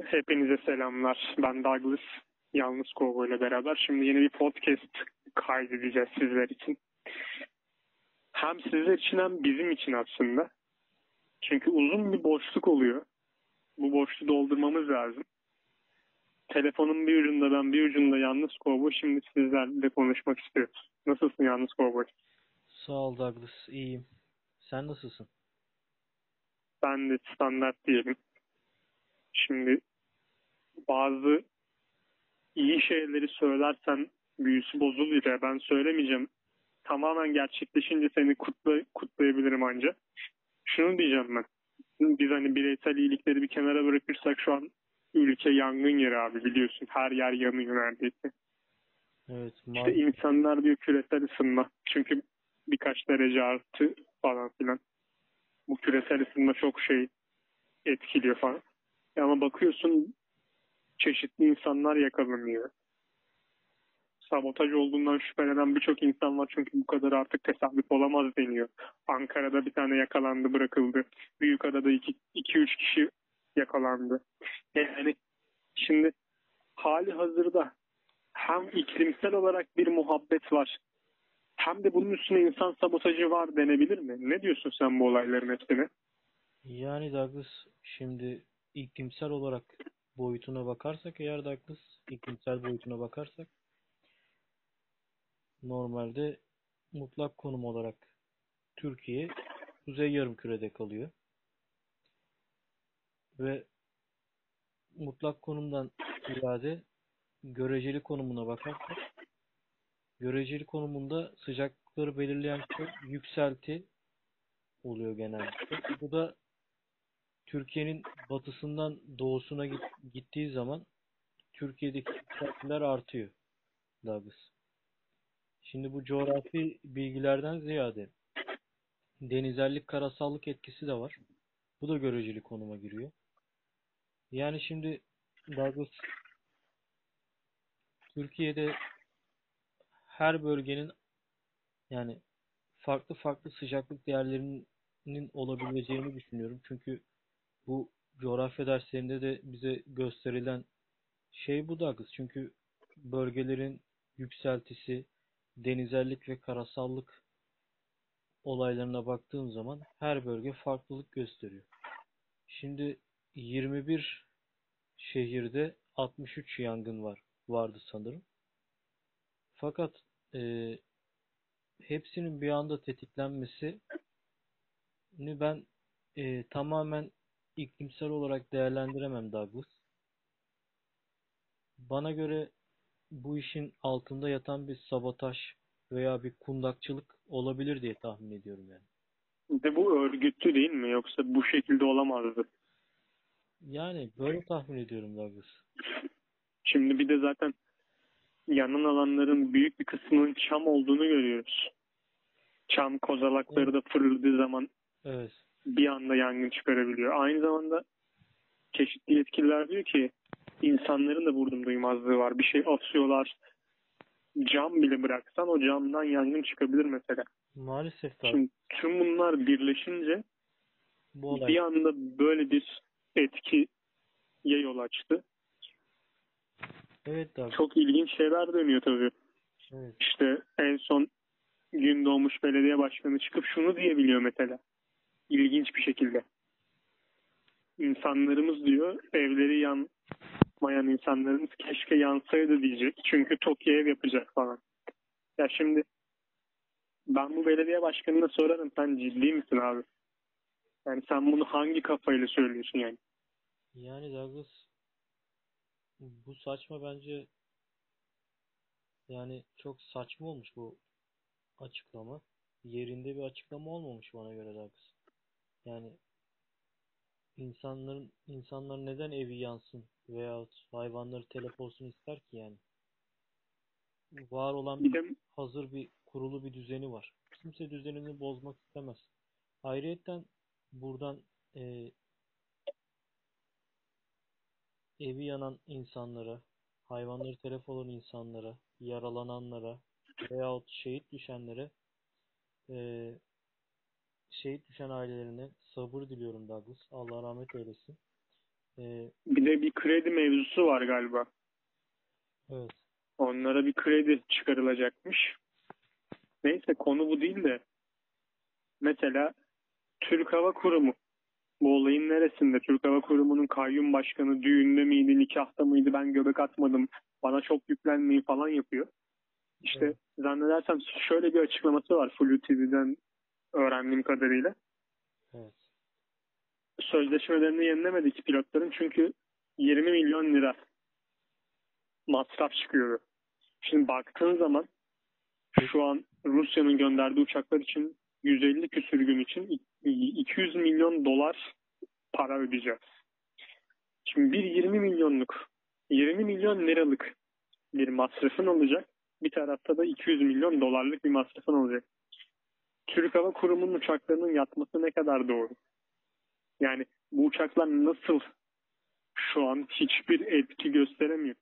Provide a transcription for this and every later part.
Hepinize selamlar. Ben Douglas. Yalnız Kovo ile beraber. Şimdi yeni bir podcast kaydedeceğiz sizler için. Hem sizler için hem bizim için aslında. Çünkü uzun bir boşluk oluyor. Bu boşluğu doldurmamız lazım. Telefonun bir ucunda ben bir ucunda Yalnız Kovo. Şimdi sizlerle konuşmak istiyoruz. Nasılsın Yalnız Kovo? Sağ ol Douglas. İyiyim. Sen nasılsın? Ben de standart diyelim. Şimdi bazı iyi şeyleri söylersen büyüsü bozulur ya ben söylemeyeceğim. Tamamen gerçekleşince seni kutla, kutlayabilirim ancak. Şunu diyeceğim ben. Biz hani bireysel iyilikleri bir kenara bırakırsak şu an ülke yangın yeri abi biliyorsun. Her yer yanıyor neredeyse. Evet. İşte insanlar diyor küresel ısınma. Çünkü birkaç derece arttı falan filan. Bu küresel ısınma çok şey etkiliyor falan. Ama bakıyorsun çeşitli insanlar yakalanıyor. Sabotaj olduğundan şüphelenen birçok insan var çünkü bu kadar artık tesadüf olamaz deniyor. Ankara'da bir tane yakalandı bırakıldı. Büyükada'da 2-3 kişi yakalandı. Yani şimdi hali hazırda hem iklimsel olarak bir muhabbet var hem de bunun üstüne insan sabotajı var denebilir mi? Ne diyorsun sen bu olayların hepsine? Yani Douglas şimdi iklimsel olarak boyutuna bakarsak eğer Douglas iklimsel boyutuna bakarsak normalde mutlak konum olarak Türkiye Kuzey Yarımküre'de kalıyor. Ve mutlak konumdan ziyade göreceli konumuna bakarsak göreceli konumunda sıcaklıkları belirleyen şey yükselti oluyor genellikle. Bu da Türkiye'nin batısından doğusuna git- gittiği zaman Türkiye'deki yükseltiler artıyor Douglas. Şimdi bu coğrafi bilgilerden ziyade denizellik, karasallık etkisi de var. Bu da göreceli konuma giriyor. Yani şimdi Douglas Türkiye'de her bölgenin yani farklı farklı sıcaklık değerlerinin olabileceğini düşünüyorum. Çünkü bu coğrafya derslerinde de bize gösterilen şey bu Douglas. Çünkü bölgelerin yükseltisi, denizellik ve karasallık olaylarına baktığım zaman her bölge farklılık gösteriyor. Şimdi 21 şehirde 63 yangın var vardı sanırım. Fakat e, hepsinin bir anda tetiklenmesi ben e, tamamen iklimsel olarak değerlendiremem Douglas. Bana göre bu işin altında yatan bir sabotaj veya bir kundakçılık olabilir diye tahmin ediyorum yani. De bu örgütlü değil mi? Yoksa bu şekilde olamazdı. Yani böyle tahmin ediyorum Douglas. Şimdi bir de zaten yanan alanların büyük bir kısmının çam olduğunu görüyoruz. Çam kozalakları da fırladığı zaman Evet. Bir anda yangın çıkarabiliyor. Aynı zamanda çeşitli yetkililer diyor ki insanların da vurdum duymazlığı var. Bir şey asıyorlar. Cam bile bıraksan o camdan yangın çıkabilir mesela. Maalesef Douglas. Şimdi tüm bunlar birleşince Bu olay. bir anda böyle bir etkiye yol açtı. Evet Douglas. Çok ilginç şeyler dönüyor tabii. Evet. İşte en son gün doğmuş belediye başkanı çıkıp şunu diyebiliyor mesela. İlginç bir şekilde. İnsanlarımız diyor evleri yanmayan insanlarımız keşke yansaydı diyecek. Çünkü TOKİ ev yapacak falan. Ya şimdi ben bu belediye başkanına sorarım sen ciddi misin abi? Yani sen bunu hangi kafayla söylüyorsun yani? Yani Douglas bu saçma bence yani çok saçma olmuş bu açıklama. Yerinde bir açıklama olmamış bana göre Douglas. Yani insanların insanlar neden evi yansın veyahut hayvanları telef olsun ister ki yani? Var olan Bir hazır bir kurulu bir düzeni var. Kimse düzenini bozmak istemez. Ayrıyeten buradan e, evi yanan insanlara, hayvanları telef olan insanlara, yaralananlara veyahut şehit düşenlere e, şehit düşen ailelerine sabır diliyorum Douglas. Allah rahmet eylesin. Ee, Bir de bir kredi mevzusu var galiba. evet. Onlara bir kredi çıkarılacakmış. Neyse konu bu değil de mesela Türk Hava Kurumu bu olayın neresinde? Türk Hava Kurumu'nun kayyum başkanı düğünde miydi, nikahta mıydı ben göbek atmadım, bana çok yüklenmeyin falan yapıyor. İşte Evet. zannedersem şöyle bir açıklaması var Flu TV'den öğrendiğim kadarıyla. Evet. Sözleşmelerini yenilemedik pilotların çünkü 20 milyon lira masraf çıkıyor. Şimdi baktığın zaman şu an Rusya'nın gönderdiği uçaklar için 150 küsür gün için 200 milyon dolar para ödeyeceğiz. Şimdi bir 20 milyonluk 20 milyon liralık bir masrafın olacak. Bir tarafta da 200 milyon dolarlık bir masrafın olacak. Türk Hava Kurumu'nun uçaklarının yatması ne kadar doğru? Yani bu uçaklar nasıl şu an hiçbir etki gösteremiyor?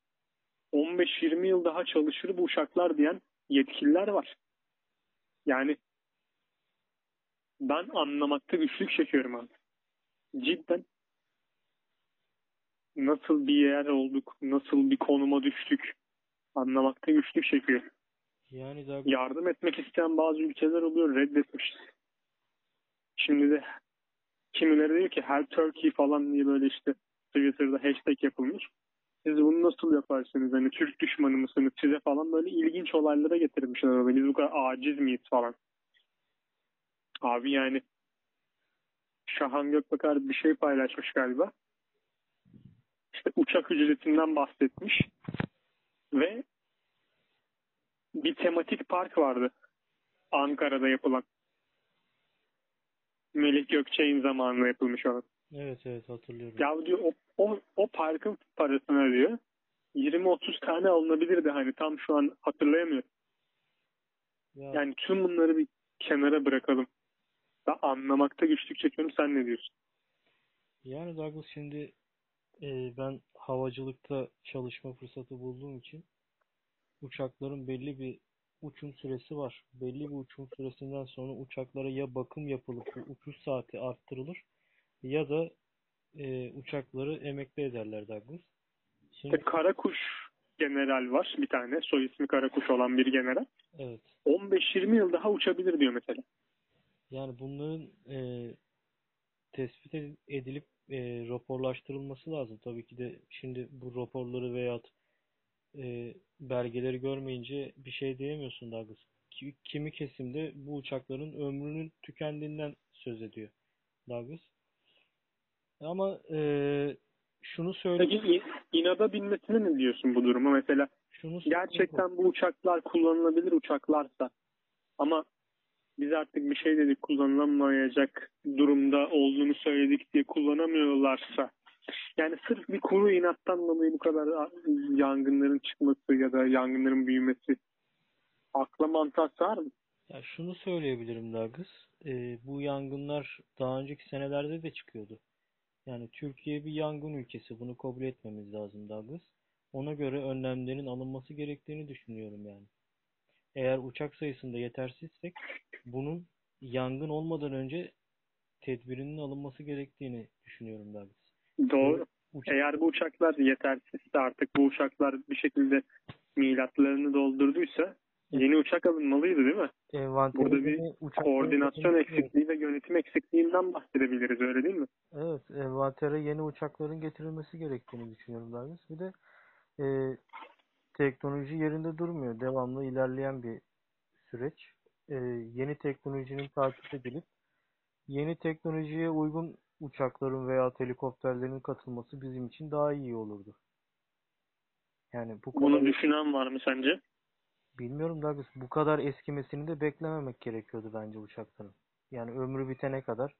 15-20 yıl daha çalışır bu uçaklar diyen yetkililer var. Yani ben anlamakta güçlük çekiyorum abi. Cidden nasıl bir yer olduk, nasıl bir konuma düştük anlamakta güçlük çekiyor. Yani Douglas Yardım etmek isteyen bazı ülkeler oluyor reddetmiş. Şimdi de kimileri diyor ki Help Turkey falan diye böyle işte Twitter'da hashtag yapılmış. Siz bunu nasıl yaparsınız? Hani Türk düşmanı mısınız? Size falan böyle ilginç olaylara getirmişler. Biz bu kadar aciz miyiz falan. Abi yani Şahan Gökbakar bir şey paylaşmış galiba. İşte uçak ücretinden bahsetmiş. Ve bir tematik park vardı. Ankara'da yapılan. Melih Gökçe'nin zamanında yapılmış olan. evet evet hatırlıyorum. Ya diyor o, o, o parkın parasını ödüyor. 20-30 tane alınabilirdi hani tam şu an hatırlayamıyorum. Ya, Yani tüm bunları bir kenara bırakalım. Ben anlamakta güçlük çekiyorum sen ne diyorsun? yani Douglas şimdi e, ben havacılıkta çalışma fırsatı bulduğum için uçakların belli bir uçum süresi var. Belli bir uçum süresinden sonra uçaklara ya bakım yapılıp bu uçuş saati arttırılır ya da e, uçakları emekli ederler Douglas. Şimdi İşte Karakuş general var bir tane. Soy ismi Karakuş olan bir general. evet. 15-20 yıl daha uçabilir diyor mesela. Yani bunların e, tespit ed- edilip e, raporlaştırılması lazım. Tabii ki de şimdi bu raporları veyahut e, belgeleri görmeyince bir şey diyemiyorsun Douglas. Ki- Kimi kesimde bu uçakların ömrünün tükendiğinden söz ediyor Douglas. Ama e, şunu söyle Peki i- inada binmesine ne diyorsun bu duruma? Mesela şunu gerçekten bu uçaklar kullanılabilir uçaklarsa ama biz artık bir şey dedik kullanılamayacak durumda olduğunu söyledik diye kullanamıyorlarsa yani sırf bir kuru inattan dolayı bu kadar yangınların çıkması ya da yangınların büyümesi akla mantığa sığar mı? Ya şunu söyleyebilirim Douglas. Ee, bu yangınlar daha önceki senelerde de çıkıyordu. Yani Türkiye bir yangın ülkesi. Bunu kabul etmemiz lazım Douglas. Ona göre önlemlerin alınması gerektiğini düşünüyorum yani. Eğer uçak sayısında yetersizsek bunun yangın olmadan önce tedbirinin alınması gerektiğini düşünüyorum Douglas. Doğru. Uçak, Eğer bu uçaklar yetersizse artık bu uçaklar bir şekilde milatlarını doldurduysa yeni uçak alınmalıydı değil mi? envantere burada bir Koordinasyon eksikliği ve yönetim eksikliğinden bahsedebiliriz öyle değil mi? Evet, envantere yeni uçakların getirilmesi gerektiğini düşünüyorum Douglas. Bir de e, teknoloji yerinde durmuyor. Devamlı ilerleyen bir süreç. E, yeni teknolojinin takip edilip yeni teknolojiye uygun uçakların veya helikopterlerin katılması bizim için daha iyi olurdu. Yani bu kadar Bunu düşünen var mı sence? bilmiyorum Douglas bu kadar eskimesini de beklememek gerekiyordu bence uçakların. Yani ömrü bitene kadar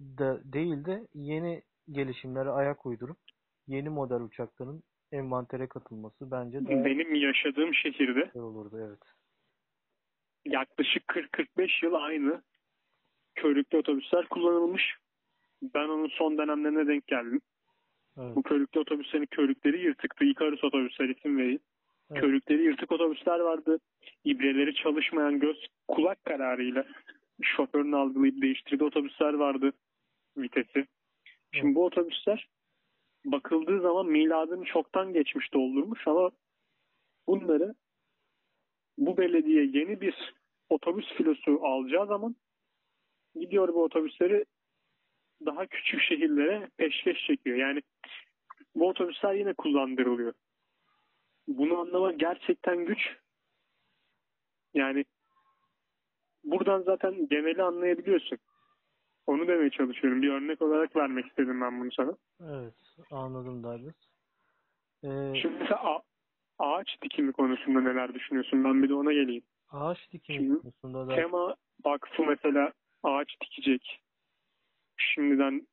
da değil de yeni gelişimlere ayak uydurup yeni model uçakların envantere katılması bence daha Benim yaşadığım şehirde olurdu evet. yaklaşık 40-45 yıl aynı körüklü otobüsler kullanılmış. Ben onun son dönemlerine denk geldim. Evet. Bu körüklü otobüslerin körükleri yırtıktı. Icarus otobüsler isim vereyim. Evet. Körükleri yırtık otobüsler vardı. İbreleri çalışmayan göz kulak kararıyla şoförün algılayıp değiştirdiği otobüsler vardı vitesi. Şimdi Evet. bu otobüsler bakıldığı zaman miladını çoktan geçmiş doldurmuş ama bunları bu belediye yeni bir otobüs filosu alacağı zaman gidiyor bu otobüsleri daha küçük şehirlere peşkeş çekiyor. Yani bu otobüsler yine kullandırılıyor. Bunu anlamak gerçekten güç. Yani buradan zaten geneli anlayabiliyorsun. Onu demeye çalışıyorum. Bir örnek olarak vermek istedim ben bunu sana. Evet, anladım Douglas. Ee, Şimdi mesela ağaç dikimi konusunda neler düşünüyorsun? Ben bir de ona geleyim. ağaç dikimi Şimdi konusunda da Tema Vakfı mesela ağaç dikecek. Şimdiden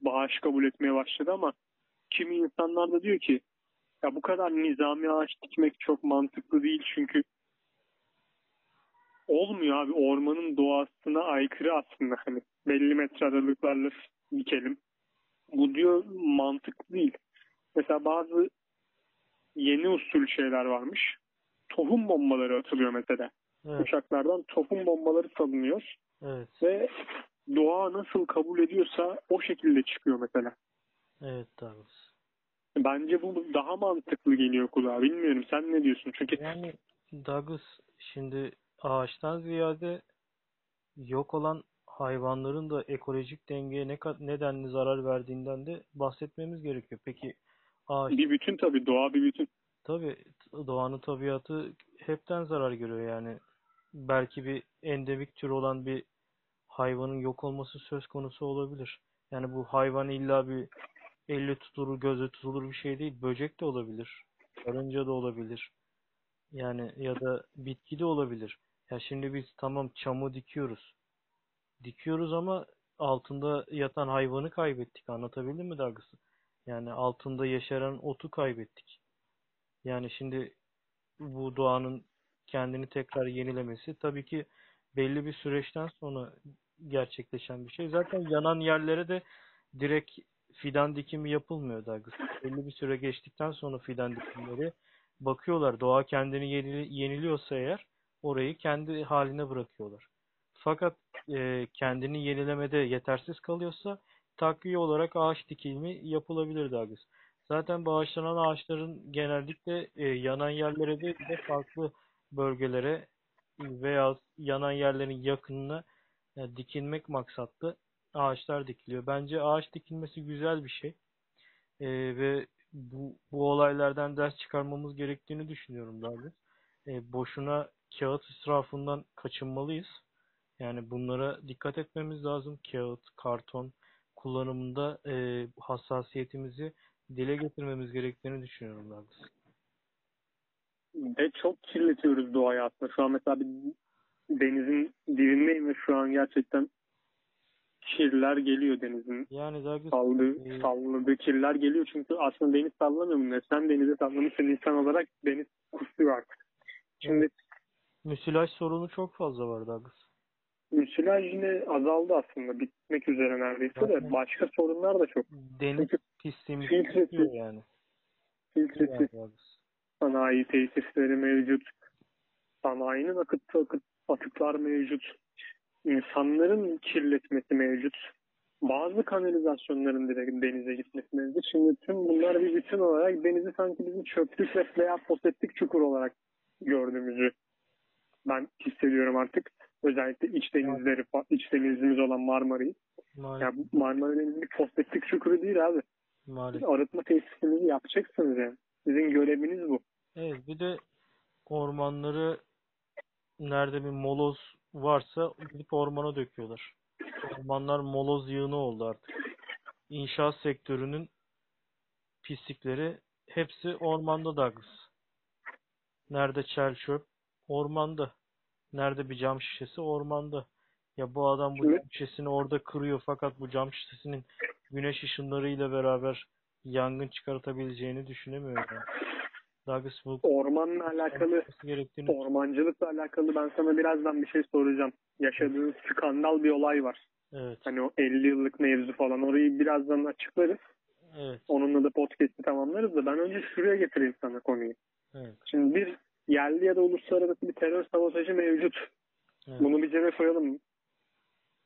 bağış kabul etmeye başladı ama kimi insanlar da diyor ki ya bu kadar nizami ağaç dikmek çok mantıklı değil çünkü olmuyor abi ormanın doğasına aykırı aslında hani belli metre aralıklarla dikelim. Bu diyor mantıklı değil. Mesela bazı yeni usul şeyler varmış. Tohum bombaları atılıyor mesela. evet, Uçaklardan tohum bombaları salınıyor evet, ve doğa nasıl kabul ediyorsa o şekilde çıkıyor mesela. evet Douglas. Bence bu daha mantıklı geliyor kulağa. Bilmiyorum sen ne diyorsun? Çünkü Yani Douglas şimdi ağaçtan ziyade yok olan hayvanların da ekolojik dengeye ne nedenli zarar verdiğinden de bahsetmemiz gerekiyor. Peki ağaç bir bütün tabii doğa bir bütün. tabii doğanın tabiatı hepten zarar görüyor yani. Belki bir endemik tür olan bir hayvanın yok olması söz konusu olabilir. Yani bu hayvan illa bir elle tutulur, gözle tutulur bir şey değil. Böcek de olabilir. Karınca da olabilir. Yani ya da bitki de olabilir. Ya şimdi biz tamam çamı dikiyoruz. Dikiyoruz ama altında yatan hayvanı kaybettik. Anlatabildim mi Douglas? Yani altında yaşayan otu kaybettik. Yani şimdi bu doğanın kendini tekrar yenilemesi tabii ki belli bir süreçten sonra gerçekleşen bir şey. Zaten yanan yerlere de direkt fidan dikimi yapılmıyor Douglas. Belli bir süre geçtikten sonra fidan dikimleri bakıyorlar. Doğa kendini yeni- yeniliyorsa eğer orayı kendi haline bırakıyorlar. Fakat e, kendini yenilemede yetersiz kalıyorsa takviye olarak ağaç dikimi yapılabilir Douglas. Zaten bağışlanan ağaçların genellikle e, yanan yerlere değil de farklı bölgelere veya yanan yerlerin yakınına e, dikilmek maksatlı ağaçlar dikiliyor. Bence ağaç dikilmesi güzel bir şey. E, ve bu, bu olaylardan ders çıkarmamız gerektiğini düşünüyorum Douglas. E, boşuna kağıt israfından kaçınmalıyız. Yani bunlara dikkat etmemiz lazım. Kağıt, karton kullanımında e, hassasiyetimizi dile getirmemiz gerektiğini düşünüyorum Douglas. Ve çok kirletiyoruz doğayı aslında. Şu an mesela bir denizin dibindeyim ve şu an gerçekten kirler geliyor denizin. Yani Douglas Saldığı, e, salladığı kirler geliyor. Çünkü aslında deniz sallamıyor bunları. Sen denize sallamışsın insan olarak deniz kusuyor artık. Şimdi müsilaj sorunu çok fazla var Douglas. müsilaj yine azaldı aslında. Bitmek üzere neredeyse de. Zaten- Başka sorunlar da çok. Deniz Çünkü pisliğimiz filtresiz- yani. Filtresiz Yani sanayi tesisleri mevcut. Sanayinin akıttığı akıt, atıklar mevcut. İnsanların kirletmesi mevcut. Bazı kanalizasyonların direkt denize gitmesi mevcut. Şimdi tüm bunlar bir bütün olarak denizi sanki bizim çöplük ve veya foseptik çukur olarak gördüğümüzü ben hissediyorum artık. Özellikle iç denizleri, iç denizimiz olan Marmara'yı. Maalesef. Ya bu Marmara Denizi bir foseptik çukuru değil abi. maalesef. Arıtma tesisinizi yapacaksınız yani. Sizin göreviniz bu. Evet bir de ormanları nerede bir moloz varsa gidip ormana döküyorlar. Ormanlar moloz yığını oldu artık. İnşaat sektörünün pislikleri hepsi ormanda Douglas. Nerede çer çöp? Ormanda. Nerede bir cam şişesi? Ormanda. Ya bu adam bu cam şişesini orada kırıyor fakat bu cam şişesinin güneş ışınlarıyla beraber yangın çıkartabileceğini düşünemiyorum. Yani. Douglas bu Ormanla alakalı gerektiğini ormancılıkla alakalı ben sana birazdan bir şey soracağım. Yaşadığın skandal bir olay var. evet Hani o 50 yıllık mevzu falan. Orayı birazdan açıklarız. evet Onunla da podcast'i tamamlarız da ben önce şuraya getireyim sana konuyu. evet Şimdi bir yerli ya da uluslararası bir terör sabotajı mevcut. evet. Bunu bir cebe koyalım.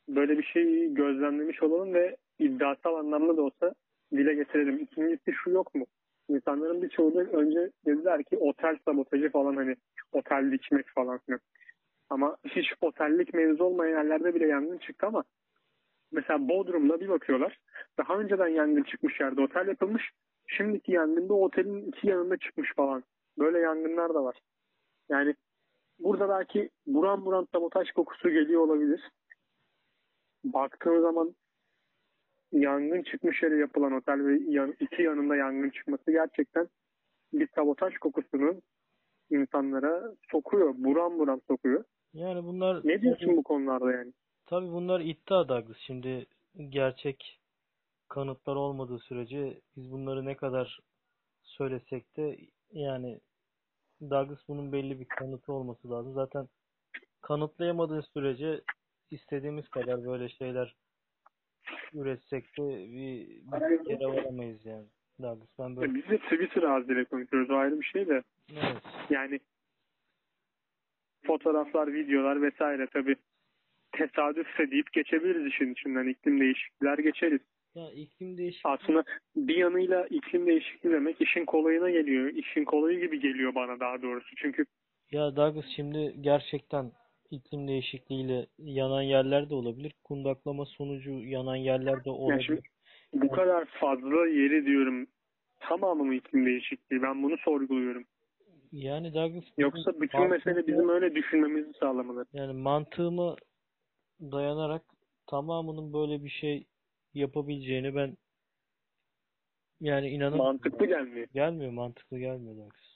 Böyle bir şeyi gözlemlemiş olalım ve iddiasal anlamda da olsa dile getirelim. İkincisi şu yok mu? İnsanların birçoğu da önce dediler ki otel sabotajı falan hani otel dikmek falan filan. Ama hiç otellik mevzu olmayan yerlerde bile yangın çıktı ama mesela Bodrum'da bir bakıyorlar. Daha önceden yangın çıkmış yerde otel yapılmış. Şimdiki yangında otelin iki yanında çıkmış falan. Böyle yangınlar da var. Yani burada belki buran buran sabotaj kokusu geliyor olabilir. Baktığın zaman yangın çıkmış yere yapılan otel ve yan, iki yanında yangın çıkması gerçekten bir sabotaj kokusunu insanlara sokuyor. Buran buran sokuyor. Yani bunlar Ne diyorsun bu konularda yani? Tabii bunlar iddia Douglas. Şimdi gerçek kanıtlar olmadığı sürece biz bunları ne kadar söylesek de yani Douglas bunun belli bir kanıtı olması lazım. Zaten kanıtlayamadığın sürece istediğimiz kadar böyle şeyler üretsek de bir, bir yere varamayız yani. Douglas ben böyle Biz de Twitter ağzıyla konuşuyoruz. O ayrı bir şey de. evet. Yani fotoğraflar, videolar vesaire tabii tesadüfse deyip geçebiliriz işin içinden. iklim değişiklikler geçeriz. Ya iklim değişikliği Aslında bir yanıyla iklim değişikliği demek işin kolayına geliyor. İşin kolayı gibi geliyor bana daha doğrusu. Çünkü ya Douglas şimdi gerçekten iklim değişikliğiyle yanan yerler de olabilir. Kundaklama sonucu yanan yerler de olabilir. şimdi bu kadar fazla yeri diyorum tamamı mı iklim değişikliği? Ben bunu sorguluyorum. Yani Douglas Yoksa bütün mesele bizim öyle düşünmemizi sağlamalı. yani mantığıma dayanarak tamamının böyle bir şey yapabileceğini ben yani inanın Mantıklı gelmiyor. gelmiyor mantıklı gelmiyor Douglas.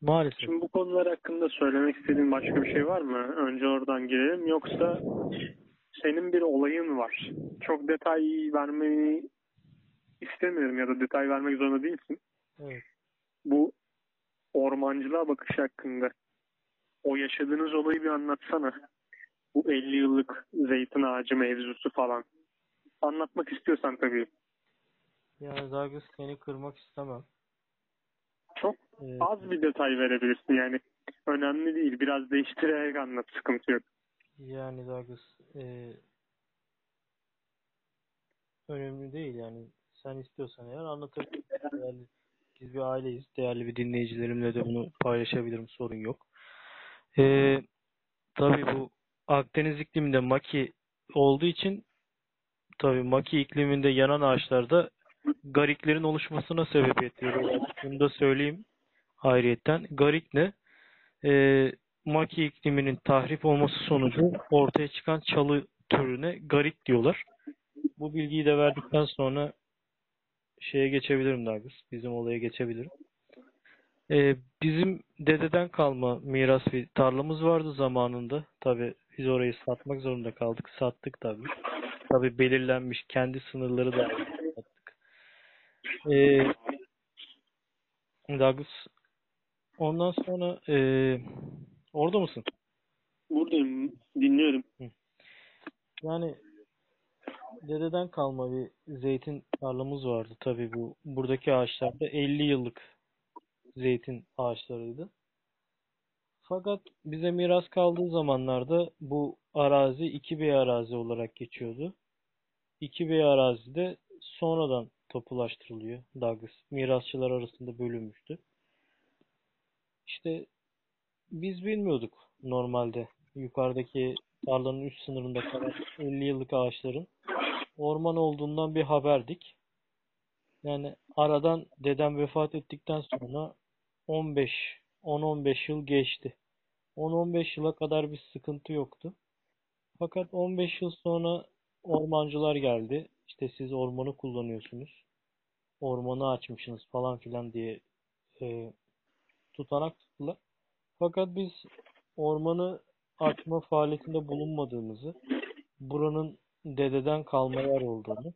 Maalesef. Şimdi bu konular hakkında söylemek istediğin başka bir şey var mı? Önce oradan girelim. Yoksa senin bir olayın var. Çok detay vermeni istemiyorum ya da detay vermek zorunda değilsin. Evet. Bu ormancılığa bakış hakkında. O yaşadığınız olayı bir anlatsana. Bu 50 yıllık zeytin ağacı mevzusu falan. Anlatmak istiyorsan tabii. Yani Douglas seni kırmak istemem. Çok Ee, az bir detay verebilirsin yani. Önemli değil. Biraz değiştirerek anlat. Sıkıntı yok. Yani Douglas e, önemli değil yani. Sen istiyorsan eğer anlatabilirim. Değerli, biz bir aileyiz. Değerli bir dinleyicilerimle de bunu paylaşabilirim. Sorun yok. E, tabii bu Akdeniz ikliminde maki olduğu için tabii maki ikliminde yanan ağaçlarda gariklerin oluşmasına sebebiyet veriyor. Bunu da söyleyeyim ayrıyetten. Garik ne? Ee, maki ikliminin tahrip olması sonucu ortaya çıkan çalı türüne garik diyorlar. Bu bilgiyi de verdikten sonra şeye geçebilirim Douglas. Bizim olaya geçebilirim. Ee, bizim dededen kalma miras bir tarlamız vardı zamanında. Tabii biz orayı satmak zorunda kaldık. Sattık tabii. Tabii belirlenmiş kendi sınırları da. Ee, Douglas ondan sonra ee, orada mısın? Buradayım. Dinliyorum. Yani dededen kalma bir zeytin tarlamız vardı. Tabii bu buradaki ağaçlar da 50 yıllık zeytin ağaçlarıydı. Fakat bize miras kaldığı zamanlarda bu arazi 2B arazi olarak geçiyordu. 2B arazi de sonradan tapulaştırılıyor. Douglas mirasçılar arasında bölünmüştü. İşte biz bilmiyorduk normalde yukarıdaki tarlanın üst sınırında kalan 50 yıllık ağaçların orman olduğundan bir haberdik. Yani aradan dedem vefat ettikten sonra 15 10-15 yıl geçti. 10-15 yıla kadar bir sıkıntı yoktu. Fakat 15 yıl sonra ormancılar geldi. İşte siz ormanı kullanıyorsunuz. Ormanı açmışsınız falan filan diye e, tutanak tuttular. Fakat biz ormanı açma faaliyetinde bulunmadığımızı, buranın dededen kalma yer olduğunu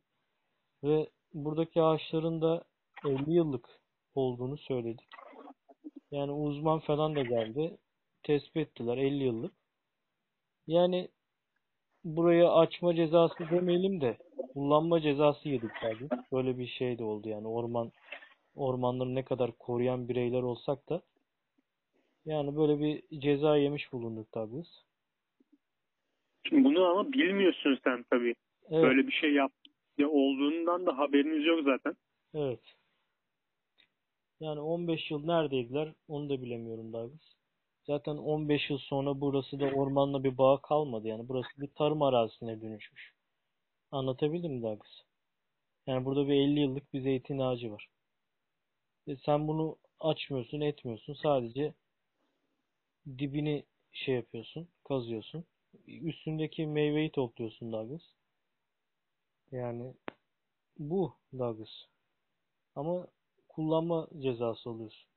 ve buradaki ağaçların da 50 yıllık olduğunu söyledik. Yani uzman falan da geldi. Tespit ettiler 50 yıllık. Yani buraya açma cezası demeyelim de kullanma cezası yedik tabii. Böyle bir şey de oldu yani orman ormanları ne kadar koruyan bireyler olsak da yani böyle bir ceza yemiş bulunduk tabii biz. Şimdi bunu ama bilmiyorsun sen tabii. Evet. Böyle bir şey yap Ya olduğundan da haberiniz yok zaten. Evet. Yani 15 yıl neredeydiler onu da bilemiyorum Douglas. Zaten 15 yıl sonra burası da ormanla bir bağ kalmadı. Yani burası bir tarım arazisine dönüşmüş. Anlatabildim mi Douglas? Yani burada bir 50 yıllık bir zeytin ağacı var. E sen bunu açmıyorsun, etmiyorsun. Sadece dibini şey yapıyorsun, kazıyorsun. Üstündeki meyveyi topluyorsun Douglas. Yani bu Douglas. Ama kullanma cezası alıyorsun.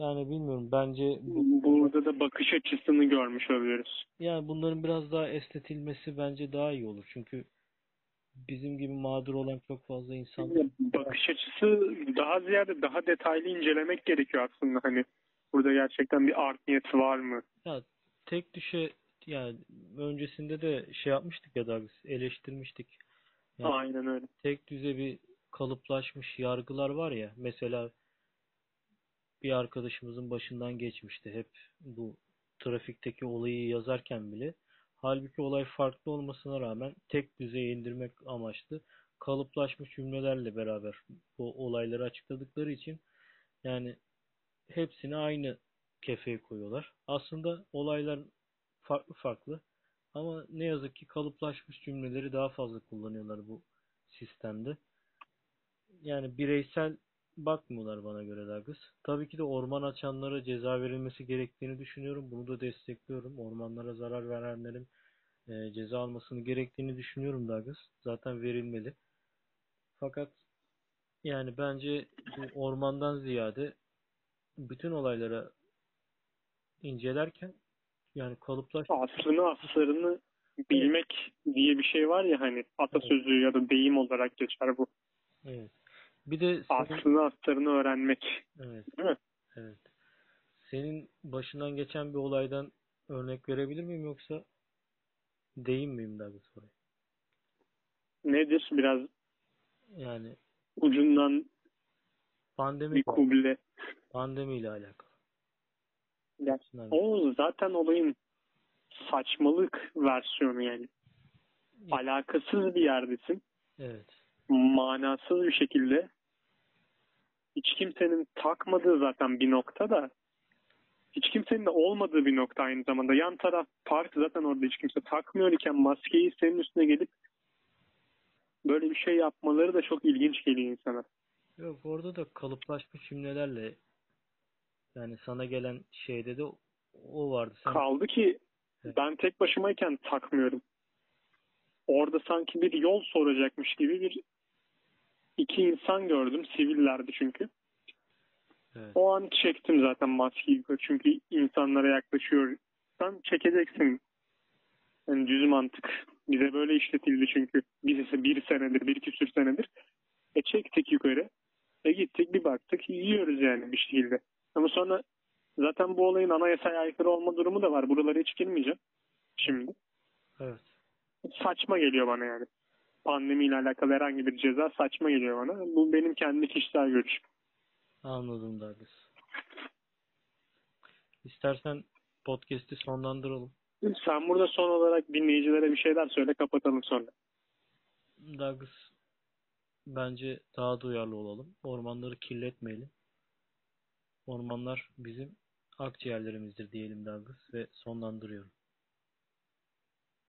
Yani bilmiyorum. Bence bu, Burada da bakış açısını görmüş oluyoruz. yani bunların biraz daha estetilmesi bence daha iyi olur. Çünkü bizim gibi mağdur olan çok fazla insan Bakış açısı daha ziyade daha detaylı incelemek gerekiyor aslında. Hani burada gerçekten bir art niyeti var mı? Ya tek düşe yani öncesinde de şey yapmıştık ya da biz eleştirmiştik. Yani Aynen öyle. tek düze bir kalıplaşmış yargılar var ya. Mesela bir arkadaşımızın başından geçmişti hep bu trafikteki olayı yazarken bile. Halbuki olay farklı olmasına rağmen tek düzeye indirmek amaçlı kalıplaşmış cümlelerle beraber bu olayları açıkladıkları için yani hepsini aynı kefeye koyuyorlar. Aslında olaylar farklı farklı ama ne yazık ki kalıplaşmış cümleleri daha fazla kullanıyorlar bu sistemde. Yani bireysel bakmıyorlar bana göre Douglas. Tabii ki de orman açanlara ceza verilmesi gerektiğini düşünüyorum. Bunu da destekliyorum. Ormanlara zarar verenlerin e, ceza almasını gerektiğini düşünüyorum Douglas. Zaten verilmeli. Fakat yani bence bu ormandan ziyade bütün olaylara incelerken yani kalıplaş Aslını aslarını bilmek diye bir şey var ya hani atasözü ya da deyim olarak geçer bu. evet. Bir de senin, Aslını öğrenmek. evet, Değil mi? evet. Senin başından geçen bir olaydan örnek verebilir miyim yoksa deyim miyim Douglas oraya? Nedir? Biraz Yani ucundan pandemi bir kuble. pandemiyle alakalı. Evet. O zaten olayın saçmalık versiyonu yani. Alakasız bir yerdesin. Evet. Manasız bir şekilde. Hiç kimsenin takmadığı zaten bir nokta da hiç kimsenin de olmadığı bir nokta aynı zamanda. Yan taraf park zaten orada hiç kimse takmıyor iken maskeyi senin üstüne gelip böyle bir şey yapmaları da çok ilginç geliyor insana. Yok orada da kalıplaşmış cümlelerle yani sana gelen şeyde de o vardı. Sen Kaldı ki Evet. ben tek başımayken takmıyorum. Orada sanki bir yol soracakmış gibi bir iki insan gördüm. Sivillerdi çünkü. evet. O an çektim zaten maskeyi. Çünkü insanlara yaklaşıyorsan çekeceksin. Yani düz mantık. Bize böyle işletildi çünkü. Bize bir senedir, bir küsür senedir. E çektik yukarı. E gittik bir baktık yiyoruz yani bir şekilde. Ama sonra zaten bu olayın anayasaya aykırı olma durumu da var. Buralara hiç girmeyeceğim şimdi. Evet. Saçma geliyor bana yani. Pandemiyle alakalı herhangi bir ceza saçma geliyor bana. Bu benim kendi kişisel görüşüm. Anladım Douglas. İstersen podcast'i sonlandıralım. Sen burada son olarak dinleyicilere bir şeyler söyle kapatalım sonra. Douglas bence daha duyarlı olalım. Ormanları kirletmeyelim. Ormanlar bizim akciğerlerimizdir diyelim Douglas ve sonlandırıyorum.